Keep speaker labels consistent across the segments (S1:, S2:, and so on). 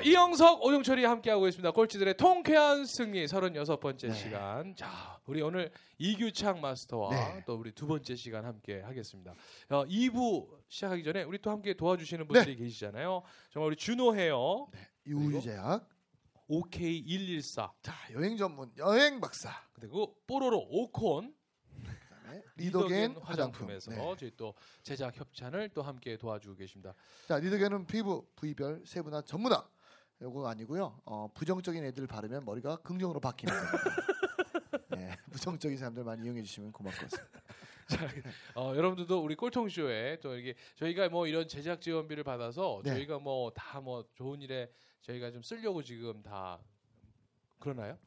S1: 자 이영석 오종철이 함께하고 있습니다. 꼴찌들의 통쾌한 승리 36번째
S2: 네.
S1: 시간. 자 우리 오늘 이규창 마스터와
S2: 네.
S1: 또 우리 두 번째 시간 함께 하겠습니다. 어, 2부 시작하기 전에 우리 또 함께 도와주시는
S2: 네.
S1: 분들이 계시잖아요. 정말 우리 준호 헤어
S2: 유유제약
S1: OK114
S2: 자 여행 전문 여행 박사
S1: 그리고 뽀로로 오콘
S2: 리더겐 화장품
S1: 화장품에서
S2: 네.
S1: 저희 또 제작 협찬을 또 함께 도와주고 계십니다.
S2: 자 리더겐은 피부 부위별 세분화 전문화 요거 아니고요 어, 부정적인 애들 바르면 머리가 긍정으로 바뀌는 겁니다 네, 부정적인 사람들 많이 이용해 주시면 같습니다
S1: 자, 어, 여러분들도 우리 꼴통쇼에 또 이게 저희가 뭐 이런 제작 지원비를 받아서
S2: 네.
S1: 저희가 뭐다뭐 좋은 일에 저희가 좀 쓰려고 지금 다 그러나요?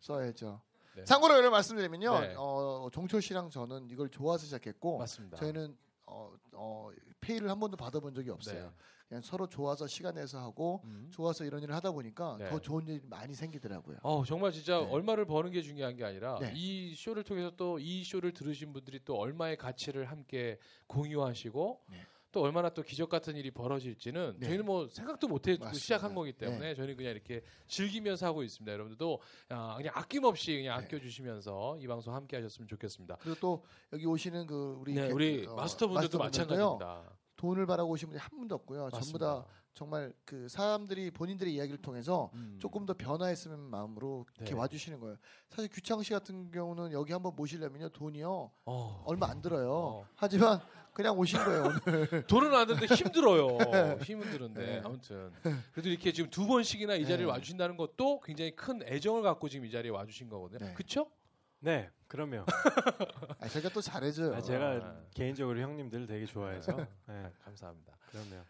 S2: 써야죠
S1: 네.
S2: 참고로 여러분 말씀드리면요
S1: 네.
S2: 어, 종철 씨랑 저는 이걸 좋아서 시작했고
S1: 맞습니다.
S2: 저희는 어, 어, 페이를 한 번도 받아본 적이 없어요
S1: 네.
S2: 그냥 서로 좋아서 시간 내서 하고
S1: 음.
S2: 좋아서 이런 일을 하다 보니까
S1: 네.
S2: 더 좋은 일이 많이 생기더라고요
S1: 어 정말 진짜
S2: 네.
S1: 얼마를 버는 게 중요한 게 아니라
S2: 네.
S1: 이 쇼를 통해서 또 이 쇼를 들으신 분들이 또 얼마의 가치를 함께 공유하시고
S2: 네.
S1: 또 얼마나 또 기적 같은 일이 벌어질지는
S2: 네.
S1: 저희는 뭐 생각도 못해
S2: 맞습니다.
S1: 시작한 거기 때문에
S2: 네.
S1: 저희는 그냥 이렇게 즐기면서 하고 있습니다. 여러분들도 아, 그냥 아낌없이 그냥
S2: 네.
S1: 아껴주시면서 이 방송 함께 하셨으면 좋겠습니다.
S2: 그리고 또 여기 오시는 그 우리
S1: 네,
S2: 게-
S1: 우리
S2: 어,
S1: 마스터분들도
S2: 마스터분들도요.
S1: 마찬가지입니다.
S2: 돈을 바라고 오신 분이 한 분도 없고요. 전부
S1: 맞습니다.
S2: 다 정말 그 사람들이 본인들의 이야기를 통해서
S1: 음.
S2: 조금 더 변화했으면 마음으로 이렇게
S1: 네.
S2: 와주시는 거예요. 사실 규창 씨 같은 경우는 여기 한번 모시려면요 돈이요
S1: 어.
S2: 얼마 안 들어요.
S1: 어.
S2: 하지만 그냥 오신 거예요 오늘.
S1: 돈은 안 드는데 힘들어요. 힘은 드는데
S2: 네.
S1: 아무튼 그래도 이렇게 지금 두 번씩이나 이 자리를
S2: 네.
S1: 와주신다는 것도 굉장히 큰 애정을 갖고 지금 이 자리에 와주신 거거든요.
S2: 네.
S1: 그렇죠?
S3: 네, 그럼요.
S2: 아, 제가 또 잘해줘요.
S3: 아, 제가
S1: 아.
S3: 개인적으로 형님들 되게 좋아해서. 네,
S1: 아, 감사합니다.
S3: 그럼요.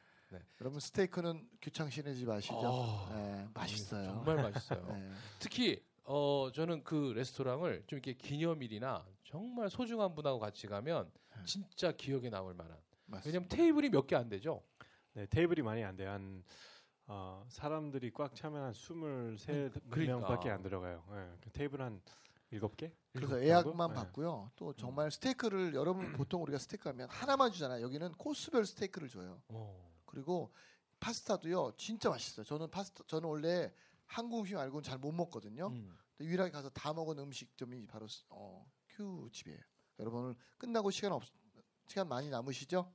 S2: 여러분 스테이크는 규창 씨네 집 아시죠?
S1: 어.
S2: 네, 맛있어요.
S1: 정말 맛있어요.
S2: 네.
S1: 특히 어 저는 그 레스토랑을 좀 이렇게 기념일이나 정말 소중한 분하고 같이 가면 진짜 기억에 남을 만한.
S2: 맞습니다.
S1: 왜냐면 테이블이 몇 개 안 되죠.
S3: 네, 테이블이 많이 안 돼요. 한 어, 사람들이 꽉 차면 한 23,
S1: 그러니까.
S3: 명밖에 안 들어가요. 네, 그 테이블 한 7개?
S2: 그래서
S3: 일곱
S2: 예약만
S3: 정도? 네.
S2: 받고요. 또 정말 스테이크를 여러분 보통 우리가 스테이크 하면 하나만 주잖아요. 여기는 코스별 스테이크를 줘요.
S1: 어.
S2: 그리고 파스타도요 진짜 맛있어요. 저는 파스타 저는 원래 한국 음식 말고는 잘 못 먹거든요.
S1: 음.
S2: 근데 유일하게 가서 다 먹은 음식점이 바로 어, 큐 집이에요. 여러분 오늘 끝나고 시간 없 시간 많이 남으시죠?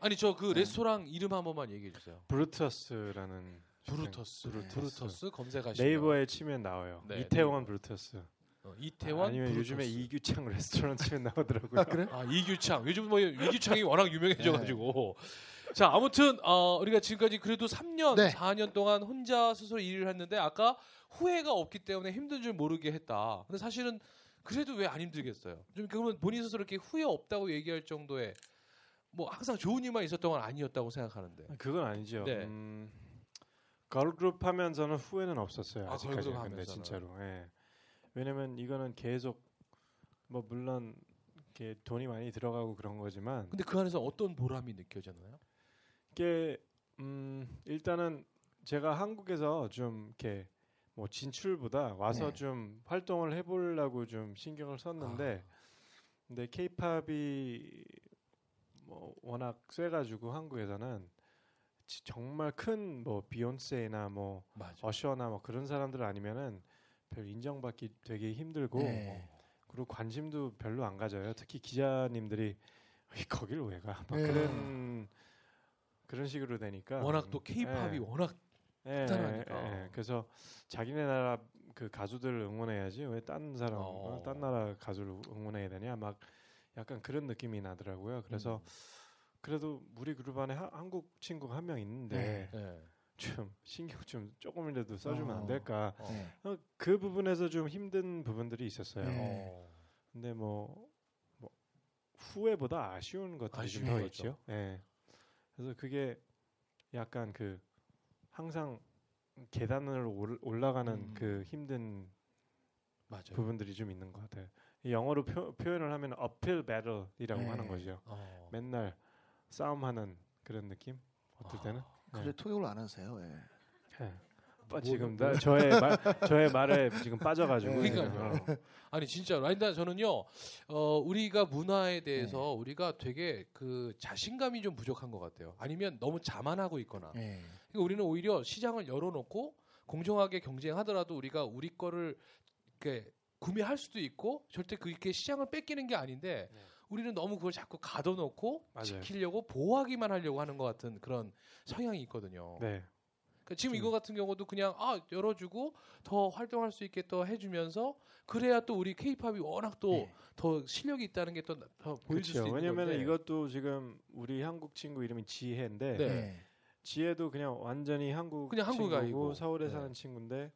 S1: 아니 저그
S2: 네.
S1: 레스토랑 이름 한 번만 얘기해 주세요.
S3: 브루터스라는
S1: 브루터스.
S2: 네.
S1: 브루터스 검색하시면
S3: 네이버에 치면 나와요.
S1: 네,
S3: 이태원 브루터스.
S1: 어, 이태원
S3: 아니면. 요즘에 이규창 레스토랑 치면 나오더라고요.
S2: 아 그래?
S1: 아 이규창 요즘 뭐 이규창이 워낙 유명해져가지고 자 아무튼 어, 우리가 지금까지 그래도 3년
S2: 네.
S1: 4년 동안 혼자 스스로 일을 했는데 아까 후회가 없기 때문에 힘든 줄 모르게 했다. 근데 사실은 그래도 왜 안 힘들겠어요? 좀 그러면 본인 스스로 이렇게 후회 없다고 얘기할 정도의 뭐 항상 좋은 일만 있었던 건 아니었다고 생각하는데.
S3: 그건 아니죠.
S1: 네.
S3: 음, 걸그룹 하면서는 후회는 없었어요.
S1: 아,
S3: 아직까지. 근데. 진짜로. 예. 왜냐면 이거는 계속 뭐 물론 이렇게 돈이 많이 들어가고 그런 거지만
S1: 근데 그 안에서 어떤 보람이 느껴졌나요?
S3: 이게 음, 일단은 제가 한국에서 좀 이렇게 뭐 진출보다 와서
S2: 네.
S3: 좀 활동을 해보려고 좀 신경을 썼는데 근데 케이팝이 뭐 워낙 쎄가지고 한국에서는 지- 정말 큰 뭐 비욘세나 뭐
S1: 맞아.
S3: 어셔나 뭐 그런 사람들 아니면은 별 인정받기 되게 힘들고
S2: 네.
S3: 그리고 관심도 별로 안 가져요. 특히 기자님들이 "이 거길 왜 가? 막
S2: 네.
S3: 그런 그런 식으로 되니까
S1: 워낙 또 케이팝이
S3: 예.
S1: 워낙
S3: 예,
S1: 대단하니까.
S3: 예, 예. 그래서 자기네 나라 그 가수들을 응원해야지 왜 딴 사람
S1: 어.
S3: 딴 나라 가수를 응원해야 되냐 막 약간 그런 느낌이 나더라고요. 그래서
S1: 음.
S3: 그래도 우리 그룹 안에 하- 한국 친구가 한 명 있는데
S1: 네.
S3: 좀 신경 좀 조금이라도 써주면
S2: 어.
S3: 안 될까?
S1: 어.
S2: 네.
S3: 어, 그 부분에서 좀 힘든 부분들이 있었어요.
S2: 네.
S1: 어.
S3: 근데 뭐, 뭐 후회보다 아쉬운 것들이
S1: 아쉬운
S3: 좀 더. 있죠. 예. 그래서 그게 약간 그 항상 계단을 올- 올라가는
S2: 음.
S3: 그 힘든
S1: 맞아요.
S3: 부분들이 좀 있는 것 같아요. 이 영어로 표, 표현을 하면 uphill battle이라고
S2: 네.
S3: 하는 거죠.
S1: 어.
S3: 맨날 싸움하는 그런 느낌. 어떨 때는.
S1: 아.
S2: 그래 통역을 안 하세요. 예.
S3: 예.
S1: 뭐,
S3: 빠- 지금
S1: 뭐.
S3: 나 저의 말 저의 말에 지금 빠져가지고.
S1: 그러니까요.
S3: 어.
S1: 아니 진짜로. 아니 나 저는요. 어 우리가 문화에 대해서
S2: 네.
S1: 우리가 되게 그 자신감이 좀 부족한 것 같아요. 아니면 너무 자만하고 있거나.
S2: 예.
S1: 그러니까 우리는 오히려 시장을 열어놓고 공정하게 경쟁하더라도 우리가 우리 거를 이렇게 구매할 수도 있고 절대 그렇게 시장을 뺏기는 게 아닌데
S3: 네.
S1: 우리는 너무 그걸 자꾸 가둬놓고
S3: 맞아요.
S1: 지키려고 보호하기만 하려고 하는 것 같은 그런 성향이 있거든요.
S3: 네.
S1: 그러니까 지금
S3: 좀-
S1: 이거 같은 경우도 그냥 아 열어주고 더 활동할 수 있게 또 해주면서 그래야 또 우리 케이팝이 워낙 또더
S2: 네.
S1: 실력이 있다는 게 또 보여줄 수
S3: 그렇죠.
S1: 있는
S3: 왜냐면
S1: 건데.
S3: 이것도 지금 우리 한국 친구 이름이 지혜인데
S1: 네.
S2: 예.
S3: 지혜도 그냥 완전히 한국
S1: 그냥 한국 아이고.
S3: 서울에
S1: 네.
S3: 사는 친구인데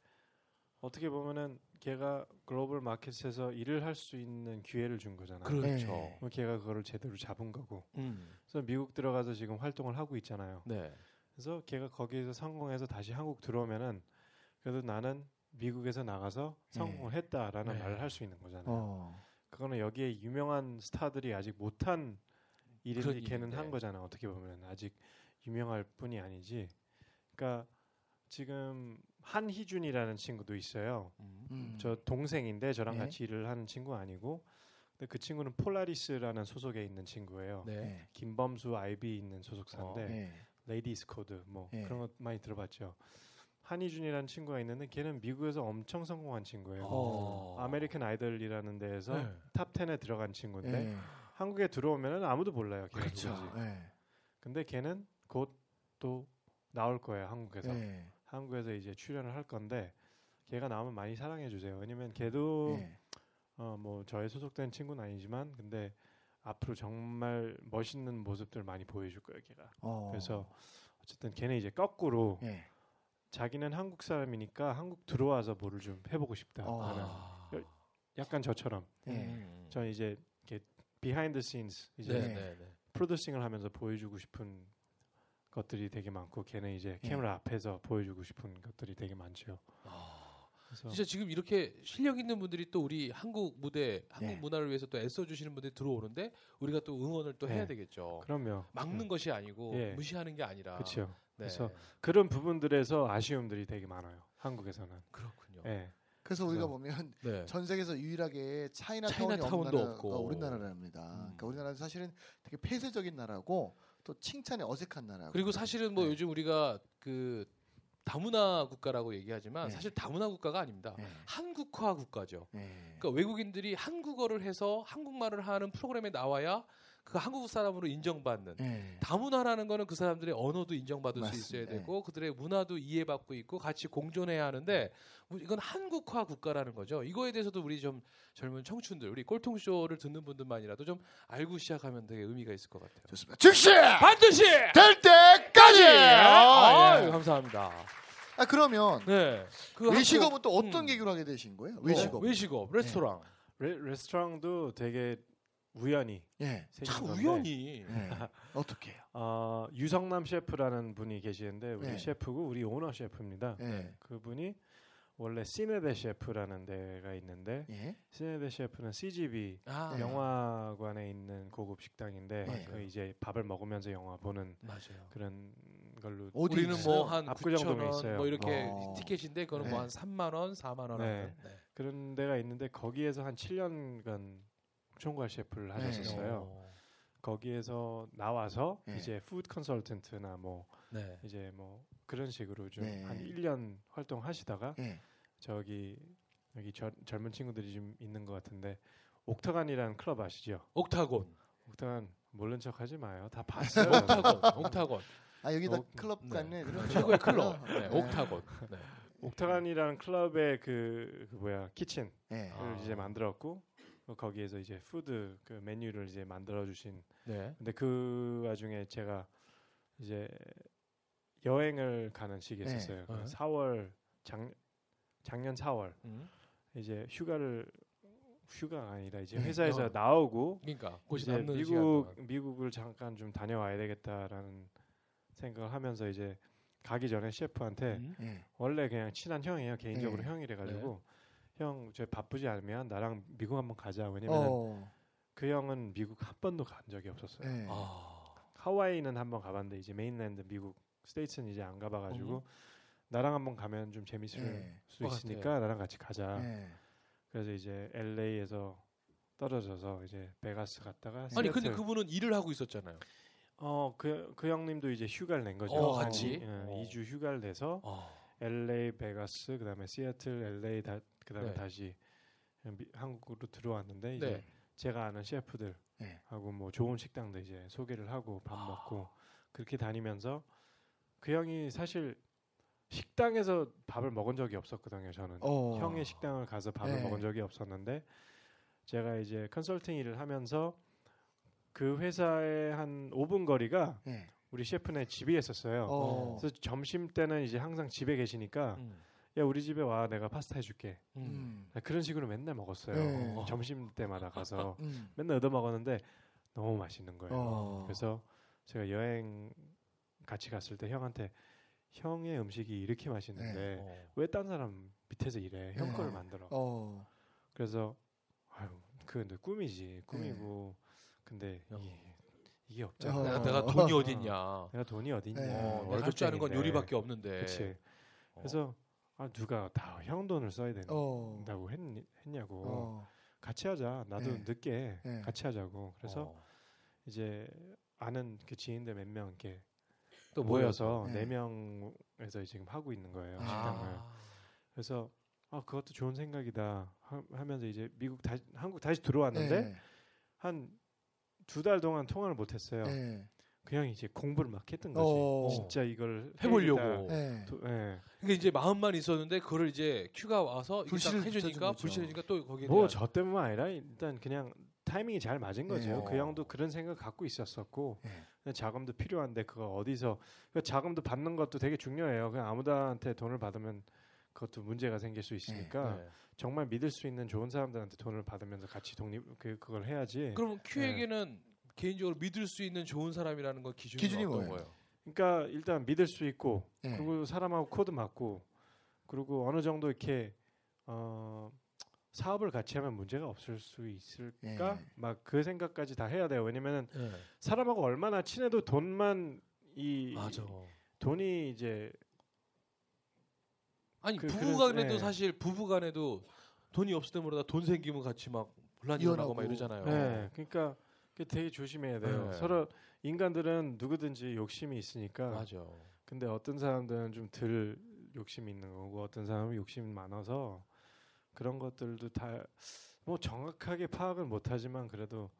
S3: 어떻게 보면은 걔가 글로벌 마켓에서 일을 할 수 있는 기회를 준 거잖아요.
S1: 그렇죠.
S2: 네.
S3: 뭐 걔가 그거를 제대로 잡은 거고.
S1: 음.
S3: 그래서 미국 들어가서 지금 활동을 하고 있잖아요.
S1: 네.
S3: 그래서 걔가 거기에서 성공해서 다시 한국 들어오면은 그래도 나는 미국에서 나가서 성공을 했다라는
S1: 네.
S3: 말을 할 수 있는 거잖아요.
S2: 어.
S3: 그거는 여기에 유명한 스타들이 아직 못한 일인데
S1: 그런
S3: 걔는. 한 거잖아. 어떻게 보면 아직 유명할 뿐이 아니지. 그러니까 지금 한희준이라는 친구도 있어요.
S2: 음.
S3: 저 동생인데 저랑
S2: 네.
S3: 같이 일을 하는 친구 아니고, 근데 그 친구는 폴라리스라는 소속에 있는 친구예요.
S1: 네.
S2: 예.
S3: 김범수 아이비 있는 소속사인데
S2: 예.
S3: 레이디스 코드 뭐
S2: 예.
S3: 그런 것 많이 들어봤죠. 한희준이라는 친구가 있는데 걔는 미국에서 엄청 성공한 친구예요.
S1: 어.
S3: 아메리칸 아이돌이라는 데에서
S1: 네.
S3: top 10에 들어간 친구인데
S2: 예.
S3: 한국에 들어오면은 아무도 몰라요. 걔가
S2: 그렇죠.
S3: 누군지.
S2: 예.
S3: 근데 걔는 곧 또 나올 거예요. 한국에서.
S2: 예.
S3: 한국에서 이제 출연을 할 건데 걔가 나오면 많이 사랑해 주세요. 왜냐면 걔도
S2: 예.
S3: 어뭐 저의 소속된 친구는 아니지만 근데 앞으로 정말 멋있는 모습들 많이 보여줄 거예요. 걔가.
S2: 어.
S3: 그래서 어쨌든 걔는 이제 거꾸로
S2: 예.
S3: 자기는 한국 사람이니까 한국 들어와서 뭐를 좀 해보고 싶다.
S2: 어.
S3: 하는
S1: 아.
S3: 약간 저처럼.
S2: 예.
S1: 음.
S3: 저 이제 이렇게 behind scenes 이제
S1: 네,
S2: 네.
S1: 네, 네.
S3: producing을 하면서 보여주고 싶은 것들이 되게 많고 걔는 이제
S2: 예.
S3: 카메라 앞에서 보여주고 싶은 것들이 되게 많죠.
S1: 아. 진짜 지금 이렇게 실력 있는 분들이 또 우리 한국 무대, 한국
S2: 네.
S1: 문화를 위해서 또 애써 주시는 분들이 들어오는데 우리가 또 응원을 또 해야
S3: 네.
S1: 되겠죠.
S3: 그럼요.
S1: 막는 것이 아니고
S3: 예.
S1: 무시하는 게 아니라.
S3: 그렇죠.
S1: 네.
S3: 그래서 그런 부분들에서 아쉬움들이 되게 많아요. 한국에서는.
S1: 그렇군요.
S3: 예.
S2: 그래서 우리가 보면
S1: 네.
S2: 전 세계에서 유일하게 차이나타운이
S1: 차이나타운도
S2: 없는
S1: 없고.
S2: 나라가 우리나라랍니다.
S1: 음.
S2: 그러니까 우리나라는 사실은 되게 폐쇄적인 나라고 또 칭찬이 어색한 나라고.
S1: 그리고 사실은 뭐
S2: 네.
S1: 요즘 우리가 그 다문화 국가라고 얘기하지만
S2: 네.
S1: 사실 다문화 국가가 아닙니다.
S2: 예.
S1: 한국화 국가죠.
S2: 예.
S1: 그러니까 외국인들이 한국어를 해서 한국말을 하는 프로그램에 나와야 그 한국 사람으로 인정받는
S2: 예.
S1: 다문화라는 거는 그 사람들의 언어도 인정받을 수 있어야
S2: 맞습니다. 예.
S1: 되고 그들의 문화도 이해받고 있고 같이 공존해야 하는데 뭐 이건 한국화 국가라는 거죠. 이거에 대해서도 우리 좀 젊은 청춘들, 우리 꼴통쇼를 듣는 분들만이라도 좀 알고 시작하면 되게 의미가 있을 것 같아요.
S2: 좋습니다. 즉시
S1: 반드시
S2: 될 때까지.
S1: 아,
S2: 아, 예.
S1: 감사합니다.
S2: 아 그러면
S1: 네. 그
S2: 외식업은 또 어떤
S1: 음.
S2: 계기로 하게 되신 거예요?
S1: 어,
S2: 외식업.
S1: 외식업, 레스토랑.
S3: 레, 레스토랑도 되게 우연히
S2: 예.
S1: 참
S3: 건데,
S1: 우연히.
S2: 예. 어떻게 해요?
S3: 어, 유성남 셰프라는 분이 계시는데 우리
S2: 네.
S3: 셰프고 우리 오너 셰프입니다.
S2: 예.
S3: 그분이 원래 시네데 셰프라는 데가 있는데
S2: 예.
S3: 시네데 셰프는 CGV
S1: 아,
S2: 네.
S3: 영화관에 있는 고급 식당인데. 그 이제 밥을 먹으면서 영화 보는
S1: 맞아요.
S3: 그런 걸로
S1: 우리는
S2: 있어요?
S1: 뭐한
S3: 압구정동에
S1: 9천 원
S3: 있어요.
S1: 뭐 이렇게
S2: 어.
S1: 티켓인데 그거는
S2: 네.
S1: 뭐한 3만 원, 4만 원
S3: 네.
S1: 네.
S3: 그런 데가 있는데 거기에서 한 7년간 총괄 셰프를 하셨었어요.
S1: 어.
S3: 거기에서 나와서
S2: 네.
S3: 이제 food consultant나 뭐
S1: 네.
S3: 이제 뭐 그런 식으로 좀
S2: 네.
S3: 한 1년 활동하시다가
S2: 예.
S3: 저기 여기 저, 젊은 친구들이 좀 있는 것 같은데 옥타간이라는 클럽 아시죠?
S1: 옥타곤.
S3: 옥타간 모른 척 하지 마요. 다 봤어요.
S1: 옥타곤. 옥타곤.
S2: 아 여기다
S3: 어,
S2: 클럽
S1: 네.
S2: 같네. 그럼
S1: 최고의. 클럽. 네.
S2: 네.
S1: 옥타곤. 네.
S3: 옥타간이라는 클럽의 그, 그 뭐야 키친을
S2: 예.
S1: 아.
S3: 이제 만들었고 거기에서 이제 푸드 그 메뉴를 이제 만들어 주신
S1: 네.
S3: 근데 그 와중에 제가 이제 여행을 가는 시기에
S2: 네.
S3: 있었어요. 그
S1: 네.
S3: 4월 작 작년 4월
S1: 음.
S3: 이제 휴가를 휴가가 아니라 이제
S2: 네.
S3: 회사에서
S1: 어.
S3: 나오고
S1: 그러니까 곳이
S3: 이제
S1: 남는
S3: 미국
S1: 시간.
S3: 미국을 잠깐 좀 다녀와야 되겠다라는 생각을 하면서 이제 가기 전에 셰프한테
S1: 음.
S2: 예.
S3: 원래 그냥 친한 형이에요 개인적으로
S2: 네.
S3: 형이래 가지고 형 저 바쁘지 않으면 나랑 미국 한번 가자 왜냐면
S2: 어.
S3: 그 형은 미국 한 번도 간 적이 없었어요
S2: 예.
S1: 아.
S3: 하와이는 한번 가봤는데 이제 mainland 미국 States는 이제 안 가봐가지고
S1: 음.
S3: 나랑 한번 가면 좀 재밌을
S2: 예.
S1: 수것
S3: 있으니까 나랑 같이 가자
S2: 예.
S3: 그래서 이제 LA에서 떨어져서 이제 베가스 갔다가
S1: 아니 근데
S3: 시애틀-
S1: 그분은 일을 하고 있었잖아요.
S3: 어, 그, 그 형님도 이제 휴가를 낸 거죠.
S1: 어, 같이?
S3: 예,
S1: 어.
S3: 2주 휴가를 내서
S1: 아.
S3: LA, 베가스, 그다음에 시애틀, LA 다, 그다음에
S1: 네.
S3: 다시 미, 한국으로 들어왔는데 이제
S1: 네.
S3: 제가 아는 셰프들
S2: 네.
S3: 하고 뭐 좋은 식당도 이제 소개를 하고 밥
S1: 아.
S3: 먹고 그렇게 다니면서 그 형이 사실 식당에서 밥을 먹은 적이 없었거든요. 저는
S2: 어.
S3: 형의 식당을 가서 밥을
S2: 네.
S3: 먹은 적이 없었는데 제가 이제 컨설팅 일을 하면서 그 회사의 한 5분 거리가
S2: 예.
S3: 우리 셰프네 집이 있었어요.
S2: 어.
S3: 그래서 점심 때는 이제 항상 집에 계시니까
S1: 음.
S3: 야 우리 집에 와 내가 파스타 해줄게
S1: 음.
S2: 음.
S3: 그런 식으로 맨날 먹었어요.
S2: 네.
S3: 어, 점심 때마다 가서
S2: 음.
S3: 맨날 얻어 먹었는데 너무 맛있는 거예요.
S2: 어.
S3: 그래서 제가 여행 같이 갔을 때 형한테 형의 음식이 이렇게 맛있는데
S1: 어.
S3: 왜딴 사람 밑에서 일해? 형
S2: 네.
S3: 거를 만들어.
S2: 어.
S3: 그래서 아유 그 근데 꿈이지 꿈이고 근데
S1: 어.
S3: 이게, 이게 없잖아.
S2: 어.
S1: 내가, 내가 돈이 어딨냐.
S3: 내가 돈이 어딨냐?
S2: 네.
S1: 어, 내가 할 줄 아는 건. 요리밖에 없는데.
S3: 그치.
S1: 어.
S3: 그래서 아 누가 다 형 돈을 써야
S2: 어.
S3: 된다고 했, 했냐고
S2: 어.
S3: 같이 하자 나도
S2: 네.
S3: 늦게
S2: 네.
S3: 같이 하자고 그래서
S1: 어.
S3: 이제 아는 그 지인들 몇 명 이렇게
S1: 또
S3: 모여서
S2: 네.
S3: 네 명에서 지금 하고 있는 거예요
S2: 아.
S3: 식당을 그래서 아 그것도 좋은 생각이다 하, 하면서 이제 미국 다시 한국 다시 들어왔는데
S2: 네.
S3: 한 두 달 동안 통화를 못 했어요
S2: 네.
S3: 그 형이 이제 공부를 막 했던 거지
S2: 어.
S3: 진짜 이걸
S1: 해보려고.
S2: 네.
S3: 도- 예.
S1: 그러니까 이제 마음만 있었는데 그거를 이제 큐가 와서
S2: 불씨를
S1: 해주니까. 불씨니까 또 거기에
S3: 뭐
S1: 대한-
S3: 저 때문만 아니라 일단 그냥 타이밍이 잘 맞은 거죠.
S2: 네.
S3: 그 형도 그런 생각 갖고 있었었고
S2: 네.
S3: 그냥 자금도 필요한데 그거 어디서 그 자금도 받는 것도 되게 중요해요. 그냥 아무한테 돈을 받으면 그것도 문제가 생길 수 있으니까
S1: 네.
S3: 정말 믿을 수 있는 좋은 사람들한테 돈을 받으면서 같이 독립 그 그걸 해야지.
S1: 그럼 큐에게는 개인적으로 믿을 수 있는 좋은 사람이라는 건 기준이,
S2: 기준이
S1: 어떤
S2: 뭐예요?
S1: 거예요?
S3: 그러니까 일단 믿을 수 있고
S2: 네.
S3: 그리고 사람하고 코드 맞고 그리고 어느 정도 이렇게 어 사업을 같이 하면 문제가 없을 수 있을까?
S2: 예.
S3: 막그 생각까지 다 해야 돼요. 왜냐면은
S1: 네.
S3: 사람하고 얼마나 친해도 돈만 이
S1: 맞아.
S3: 돈이 이제
S1: 아니
S3: 그-
S1: 부부간에도
S3: 그래서- 네.
S1: 사실 부부간에도 돈이 없을 때 모르다 돈 생기면 같이 막 혼란 일어나고 막. 이러잖아요.
S3: 네, 그러니까 그게 되게 조심해야 돼요.
S1: 네.
S3: 서로 인간들은 누구든지 욕심이 있으니까.
S1: 맞아.
S3: 근데 어떤 사람들은 좀 덜 욕심이 있는 거고 어떤 사람은 욕심이 많아서 그런 것들도 다 뭐 정확하게 파악은 못하지만 그래도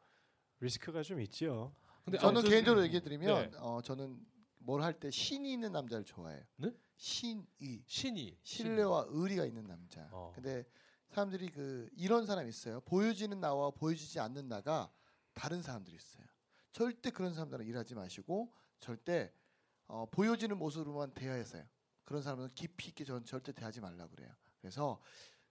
S3: 리스크가 좀 있지요.
S1: 근데
S2: 저는 개인적으로 얘기해 드리면
S1: 네.
S2: 어, 저는 뭘 할 때 신이 있는 남자를 좋아해요.
S1: 네?
S2: 신의.
S1: 신이
S2: 신뢰와 의리가 있는 남자.
S1: 어.
S2: 근데 사람들이 그 이런 사람 있어요. 보여지는 나와 보여지지 않는 나가 다른 사람들이 있어요. 절대 그런 사람들은 일하지 마시고 절대 어, 보여지는 모습으로만 대하세요. 그런 사람은 깊이 있게 저는 절대 대하지 말라 그래요. 그래서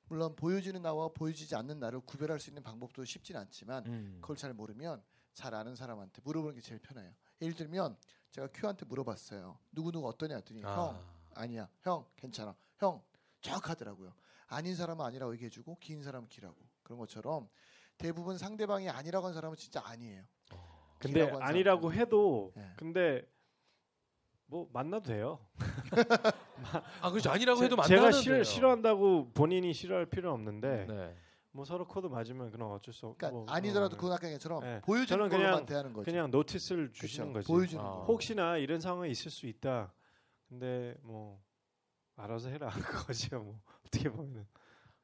S2: 물론 보여지는 나와 보여지지 않는 나를 구별할 수 있는 방법도 쉽진 않지만
S1: 음.
S2: 그걸 잘 모르면 잘 아는 사람한테 물어보는 게 제일 편해요. 예를 들면 제가 큐한테 물어봤어요. 누구 누구 어떠냐 했더니 형
S1: 아.
S2: 아니야. 형 괜찮아. 형 정확하더라고요. 아닌 사람은 아니라고 얘기해주고 긴 사람은 기라고 그런 것처럼 대부분 상대방이 아니라고 한 사람은 진짜 아니에요.
S3: 근데
S2: 기라고 한
S3: 아니라고 해도
S2: 네.
S3: 근데 뭐 만나도 돼요.
S1: 아 그렇죠 아니라고 해도
S3: 제-
S1: 만나는
S3: 제가 싫, 싫어한다고 본인이 싫어할 필요 없는데
S1: 네.
S3: 뭐 서로 코드 맞으면 그럼 어쩔 수 없고
S2: 그러니까
S3: 뭐,
S2: 아니더라도
S3: 어,
S2: 그건 아까 얘기처럼
S3: 네.
S2: 보여주는 걸로만
S3: 그냥-
S2: 대하는 거죠.
S3: 그냥 notice를 주시는
S2: 그쵸.
S3: 거지.
S2: 보여주는
S1: 아.
S2: 거.
S3: 혹시나 이런 상황이 있을 수 있다. 근데 뭐 알아서 해라 그거죠. 뭐 어떻게 보면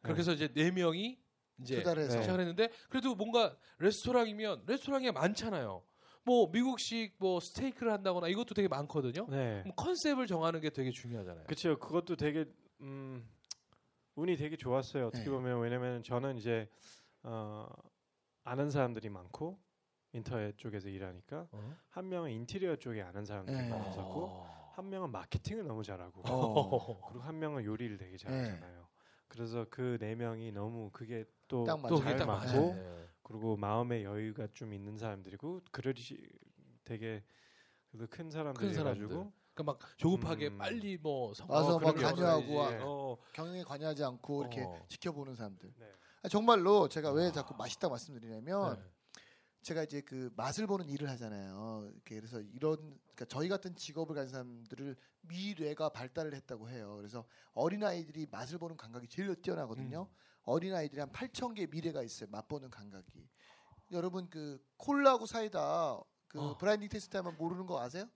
S1: 그렇게 해서 이제 네 명이 이제
S2: 투자를
S1: 시작을 했는데 그래도 뭔가 레스토랑이면 레스토랑이 많잖아요. 뭐 미국식 뭐 스테이크를 한다거나 이것도 되게 많거든요.
S3: 네.
S1: 컨셉을 정하는 게 되게 중요하잖아요.
S3: 그렇죠. 그것도 되게 음 운이 되게 좋았어요. 어떻게
S2: 네.
S3: 보면 왜냐면 저는 이제 어 아는 사람들이 많고 인터넷 쪽에서 일하니까
S1: 어?
S3: 한 명은 인테리어 쪽에 아는 사람들이
S2: 네.
S3: 많았었고
S1: 어.
S3: 한 명은 마케팅을 너무 잘하고
S2: 어.
S3: 그리고 한 명은 요리를 되게 잘하잖아요. 그래서 그 네 명이 너무 그게
S1: 또잘딱
S3: 맞고.
S1: 네.
S3: 그리고 마음의 여유가 좀 있는 사람들이고 그러시 되게 그래도 큰 사람들이
S1: 큰.
S3: 가지고
S1: 그러니까 막 조급하게
S3: 음.
S1: 빨리 뭐
S2: 와서
S1: 막게
S2: 관여하고
S1: 없어야지.
S3: 와-
S1: 어.
S2: 경영에 관여하지 않고 이렇게
S1: 어.
S2: 지켜보는 사람들.
S3: 네.
S2: 아, 정말로 제가 왜
S1: 아.
S2: 자꾸 맛있다 말씀드리냐면
S1: 네.
S2: 제가 이제 그 맛을 보는 일을 하잖아요. 이렇게 그래서 이런 그러니까 저희 같은 직업을 가진 사람들을 미래가 발달을 했다고 해요. 그래서 어린 아이들이 맛을 보는 감각이 제일 뛰어나거든요. 어린 아이들이 한 8천 개의 미래가 있어요. 맛보는 감각이. 여러분 그 콜라하고 사이다 그
S1: 어.
S2: 브라인딩 테스트 하면 모르는 거 아세요?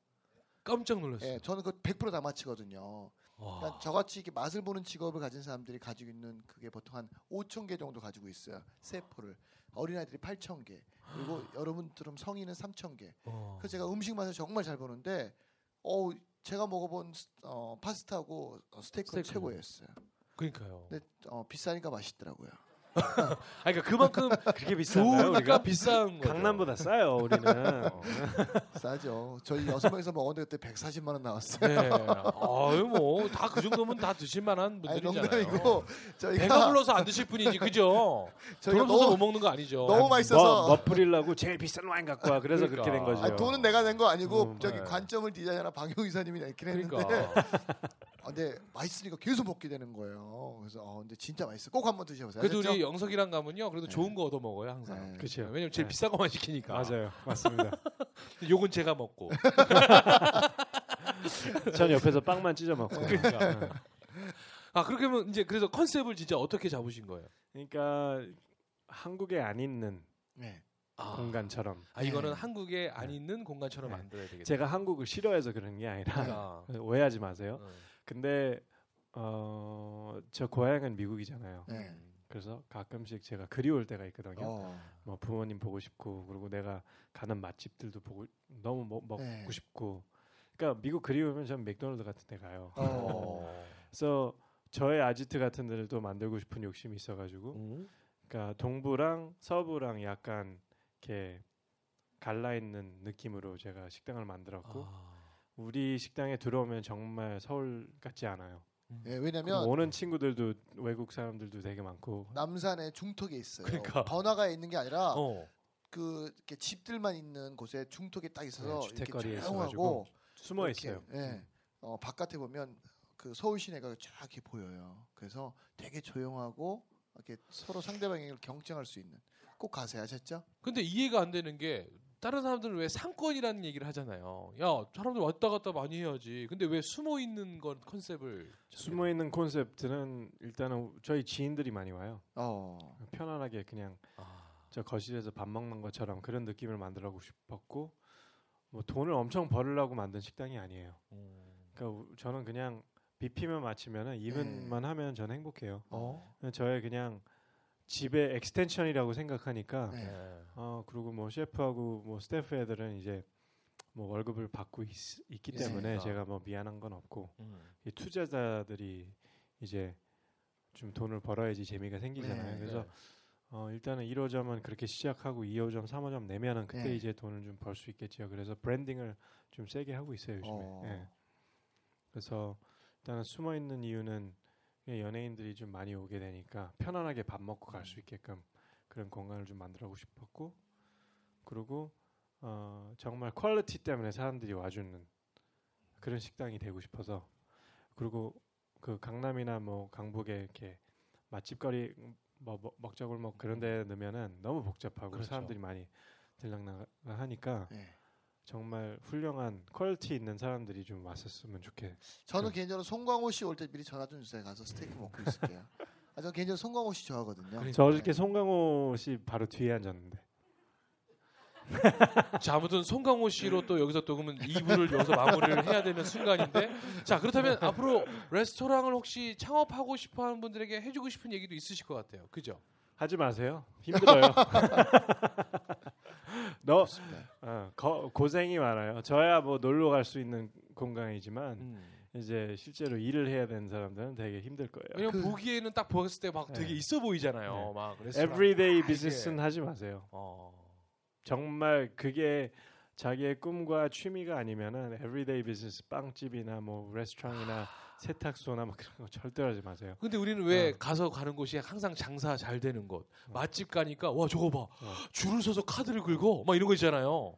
S1: 깜짝 놀랐어요.
S2: 예, 저는 그 100%다 맞히거든요.
S1: 와.
S2: 그러니까 저같이 이렇게 맛을 보는 직업을 가진 사람들이 가지고 있는 그게 보통 한 5천 개 정도 가지고 있어요. 세포를 어린아이들이 8천 개 그리고 여러분들은 성인은 3천 개.
S1: 어.
S2: 그래서 제가 음식 맛을 정말 잘 보는데 어 제가 먹어본 스- 어, 파스타하고 어, 스테이크. 최고였어요.
S1: 그러니까요.
S2: 근데 어, 비싸니까 맛있더라고요.
S1: 아 그러니까 그만큼
S3: 그게 비싼가요?
S1: 좋으니까
S3: 우리가
S1: 비싼 거죠.
S3: 강남보다 싸요. 우리는
S1: 어.
S2: 싸죠. 저희 여섯 명이서 먹었는데 그때 140만 원 나왔어요.
S1: 네. 아유 뭐다 그 정도면 다 드실 만한
S2: 아니
S1: 분들이잖아요.
S2: 농담이고
S1: 배가
S2: 저희가
S1: 불러서 안 드실 뿐이지 그죠?
S2: 저희가
S1: 돌아서서 못
S2: 너무
S1: 먹는 거 아니죠.
S2: 너무 맛있어서
S3: 뭐, 멋부리려고 제일 비싼 와인 갖고 와. 그래서 그렇게 된
S1: 그러니까.
S3: 거죠.
S2: 아니, 돈은 내가 낸 거 아니고
S3: 음,
S2: 저기
S1: 네.
S2: 관점을 디자인하는 방용 이사님이 냈긴 했는데
S1: 그러니까
S2: 아, 근데 맛있으니까 계속 먹게 되는 거예요. 그래서 어, 근데 진짜 맛있어. 꼭 한번 드셔보세요.
S1: 그래도
S2: 아셨죠?
S1: 우리 영석이랑 가면요. 그래도
S2: 네.
S1: 좋은 거 얻어 먹어요 항상.
S2: 네.
S3: 그렇죠.
S1: 왜냐면 제일
S3: 네.
S1: 비싼 것만 시키니까.
S3: 맞아요. 맞습니다.
S1: 요건 제가 먹고.
S3: 전 옆에서 빵만 찢어 먹고.
S1: 그러니까. 아 그렇게 하면 이제 그래서 컨셉을 진짜 어떻게 잡으신 거예요?
S3: 그러니까 한국에 안 있는
S2: 네.
S1: 아,
S3: 공간처럼
S1: 아 이거는
S2: 네.
S1: 한국에 안 있는 공간처럼
S3: 네.
S1: 만들어야 되겠다.
S3: 제가 한국을 싫어해서 그런 게 아니라
S1: 아,
S3: 오해하지 마세요.
S1: 어.
S3: 근데 어, 저 고향은 미국이잖아요.
S2: 네.
S3: 그래서 가끔씩 제가 그리울 때가 있거든요.
S2: 어.
S3: 뭐 부모님 보고 싶고 그리고 내가 가는 맛집들도 보고 너무 먹, 먹고
S2: 네.
S3: 싶고. 그러니까 미국 그리우면 전 맥도날드 같은 데 가요.
S2: 어.
S1: 어.
S3: 그래서 저의 아지트 같은 데를 또 만들고 싶은 욕심이 있어가지고
S1: 음.
S3: 그러니까 동부랑 서부랑 약간 이렇게 갈라 있는 느낌으로 제가 식당을 만들었고
S1: 아.
S3: 우리 식당에 들어오면 정말 서울 같지 않아요.
S2: 예,
S3: 그리고
S2: 왜냐면
S3: 오는 친구들도 외국 사람들도 되게 많고
S2: 남산의 중턱에 있어요.
S1: 그러니까.
S2: 번화가 에 있는 게 아니라
S1: 어.
S2: 그 이렇게 집들만 있는 곳에 중턱에 딱 있어서
S3: 네, 주택거리에
S2: 이렇게
S3: 있어가지고
S2: 조용하고
S3: 숨어
S2: 이렇게,
S3: 있어요. 음.
S2: 예. 어, 바깥에 보면 그 서울 시내가 쫙 이렇게 보여요. 그래서 되게 조용하고 이렇게 서로 상대방을 경청할 수 있는 꼭 가세요. 아셨죠?
S1: 근데 이해가 안 되는 게 다른 사람들은 왜 상권이라는 얘기를 하잖아요. 야 사람들 왔다 갔다 많이 해야지. 근데 왜 숨어 있는 건 컨셉을
S3: 숨어 있는 콘셉트는 일단은 저희 지인들이 많이 와요.
S2: 어.
S3: 편안하게 그냥
S1: 아.
S3: 저 거실에서 밥 먹는 것처럼 그런 느낌을 만들고 싶었고 뭐 돈을 엄청 벌으려고 만든 식당이 아니에요.
S1: 음.
S3: 그러니까 우- 저는 그냥 비피면 맞추면은 이분만 하면 저는 행복해요.
S1: 어.
S3: 저의 그냥 집의 extension이라고 생각하니까
S2: 네.
S1: 네.
S3: 어 그리고 뭐 셰프하고 뭐 스태프 애들은 이제 뭐 월급을 받고 있, 기 때문에
S1: 있으니까.
S3: 제가 뭐 미안한 건 없고
S1: 음.
S3: 이 투자자들이 이제 좀 돈을 벌어야지 재미가 생기잖아요.
S2: 네,
S3: 그래서 어, 일단은 1호점은 그렇게 시작하고 2호점, 3호점 내면은 그때
S2: 네.
S3: 이제 돈을 좀 벌 수 있겠죠. 그래서 branding을 좀 세게 하고 있어요 요즘에.
S2: 어.
S3: 예. 그래서 일단은 숨어 있는 이유는 연예인들이 좀 많이 오게 되니까 편안하게 밥 먹고 갈 수 있게끔 그런 공간을 좀 만들고 싶었고 그리고 어, 정말 quality 때문에 사람들이 와주는 그런 식당이 되고 싶어서 그리고 그 강남이나 뭐 강북에 이렇게 맛집거리 뭐 먹- 먹자골목 그런 데 넣으면은 너무 복잡하고
S1: 그렇죠.
S3: 사람들이 많이 들락날락 하니까
S2: 네.
S3: 정말 훌륭한 quality 있는 사람들이 좀 왔었으면 좋겠.
S2: 저는
S3: 그-
S2: 개인적으로 송강호 씨 올 때 미리 전화 좀 주세요. 가서 스테이크 먹고 있을게요. 아, 저 개인적으로 송강호 씨 좋아하거든요.
S1: 그러니까.
S3: 저 어저께 송강호 씨 바로 뒤에 앉았는데.
S1: 자 아무튼 송강호 씨로 또 여기서 또 그러면 2부를 여기서 마무리를 해야 되는 순간인데 자 그렇다면 앞으로 레스토랑을 혹시 창업하고 싶어 하는 분들에게 해주고 싶은 얘기도 있으실 것 같아요. 그죠?
S3: 하지 마세요. 힘들어요. 너. 어, 거- 고생이 많아요. 저야 뭐 놀러 갈 수 있는 공간이지만
S1: 음.
S3: 이제 실제로 일을 해야 되는 사람들은 되게 힘들 거예요.
S1: 왜냐면
S2: 그-
S1: 보기에는 딱 보았을 때막
S3: 네.
S1: 되게 있어 보이잖아요.
S3: 네.
S1: 막 레스토랑.
S3: everyday
S1: 아, 이게.
S3: 하지 마세요.
S1: 어.
S3: 정말 그게 자기의 꿈과 취미가 아니면은 everyday 비즈니스 빵집이나 뭐 레스토랑이나 세탁소나 뭐 그런 거 절대 하지 마세요.
S1: 근데 우리는 왜
S3: 어.
S1: 가서 가는 곳이 항상 장사 잘 되는 곳 맛집 가니까 와 저거 봐
S3: 어.
S1: 줄을 서서 카드를 긁어 막 이런 거 있잖아요.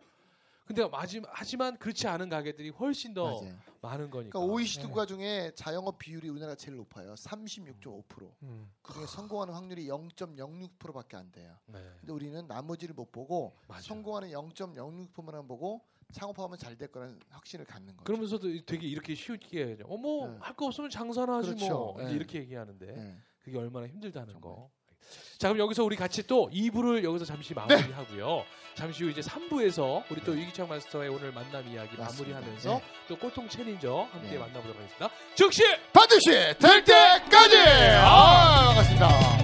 S1: 근데 마지, 하지만 그렇지 않은 가게들이 훨씬 더
S2: 맞아요.
S1: 많은 거니까.
S2: 그러니까 OECD 국가 중에 자영업 비율이 우리나라가 제일 높아요. 36.5%.
S3: 음.
S2: 그중에 성공하는 확률이 0.06%밖에 안 돼요.
S1: 네.
S2: 근데 우리는 나머지를 못 보고
S1: 맞아요.
S2: 성공하는 0.06%만 보고 창업하면 잘 될 거라는 확신을 갖는 거죠.
S1: 그러면서도 되게 이렇게 쉽게 어머
S2: 네.
S1: 할거 없으면 장사나 하지
S2: 그렇죠.
S1: 뭐
S2: 네.
S1: 이렇게 얘기하는데
S2: 네.
S1: 그게 얼마나 힘들다는
S2: 정말.
S1: 거. 자 그럼 여기서 우리 같이 또 2부를 여기서 잠시 마무리하고요. 잠시 후 이제 3부에서 우리 또 유기창 마스터의 오늘 만남 이야기
S2: 맞습니다.
S1: 마무리하면서
S2: 네.
S1: 또 꼴통 챌린저 함께
S2: 네.
S1: 만나보도록 하겠습니다. 즉시
S2: 반드시 될 때까지. 아 반갑습니다.